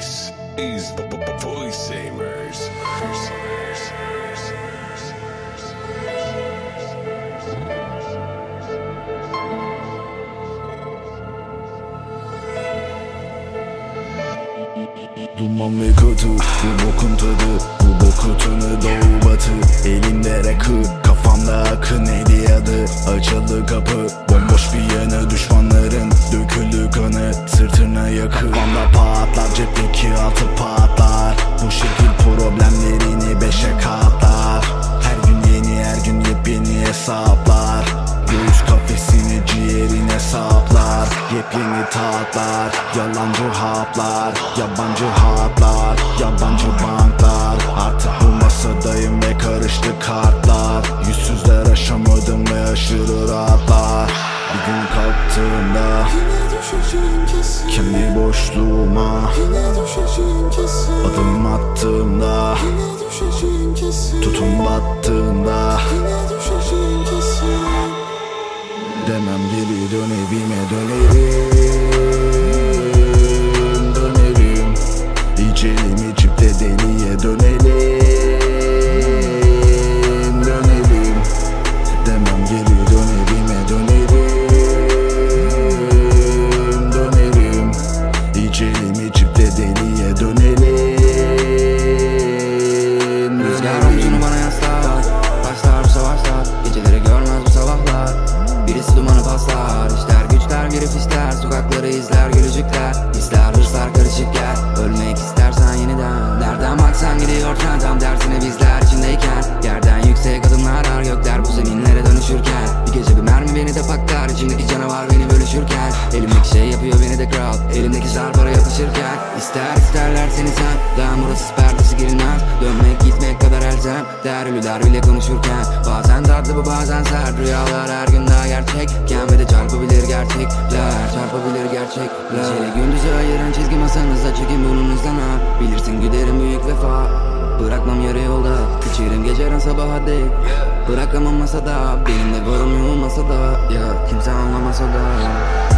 This is the Voice Savers. Duman ve kötü bu bokun tadı Bu boku tını doğu batı Elimde rakı kafamda akın adı Açıldı kapı patlar cepteki altı patlar. Bu şekil problemlerini beşe katlar. Her gün yeni her gün yepyeni hesaplar. Göğüs kafesini ciğerine saplar Yepyeni tatlar Yalancı haplar Yabancı hatlar Yabancı banklar. Artık Kesin Kendi boşluğuma Adım attığımda Yine düşeceğim omzunu bana yaslar Başlar bu savaşlar. Geceleri görmez bu sabahlar. Birisi dumanı paslar İşler güçler girip ister. Sokakları izler gülücükler. İster hırslar karışık gel. Ölmek istersen yeniden. Nereden baksan gidiyor tam tersine bizler Mermi beni de paklar İçimdeki canavar beni bölüşürken Elimdeki şey yapıyor beni de kral. Elimdeki zar para yapışırken İster isterler seni sen. Daha burası perdesi girilmez Dönmek gitmek kadar elzem. Der ölüler bile konuşurken Bazen tatlı bu bazen sert. Rüyalar her gün daha gerçekken Ve de çarpabilir gerçekler. Çarpabilir gerçekler. Geceyle gündüzü ayıran çizgi masanızda Çekin burnunuzdan ha Bilirsin güderim büyük vefa Bırakmam yarı yolda. İçerim geceden sabaha dek. Bırakamam masada. Benim de varım yoğun masada Ya kimse anlamasa da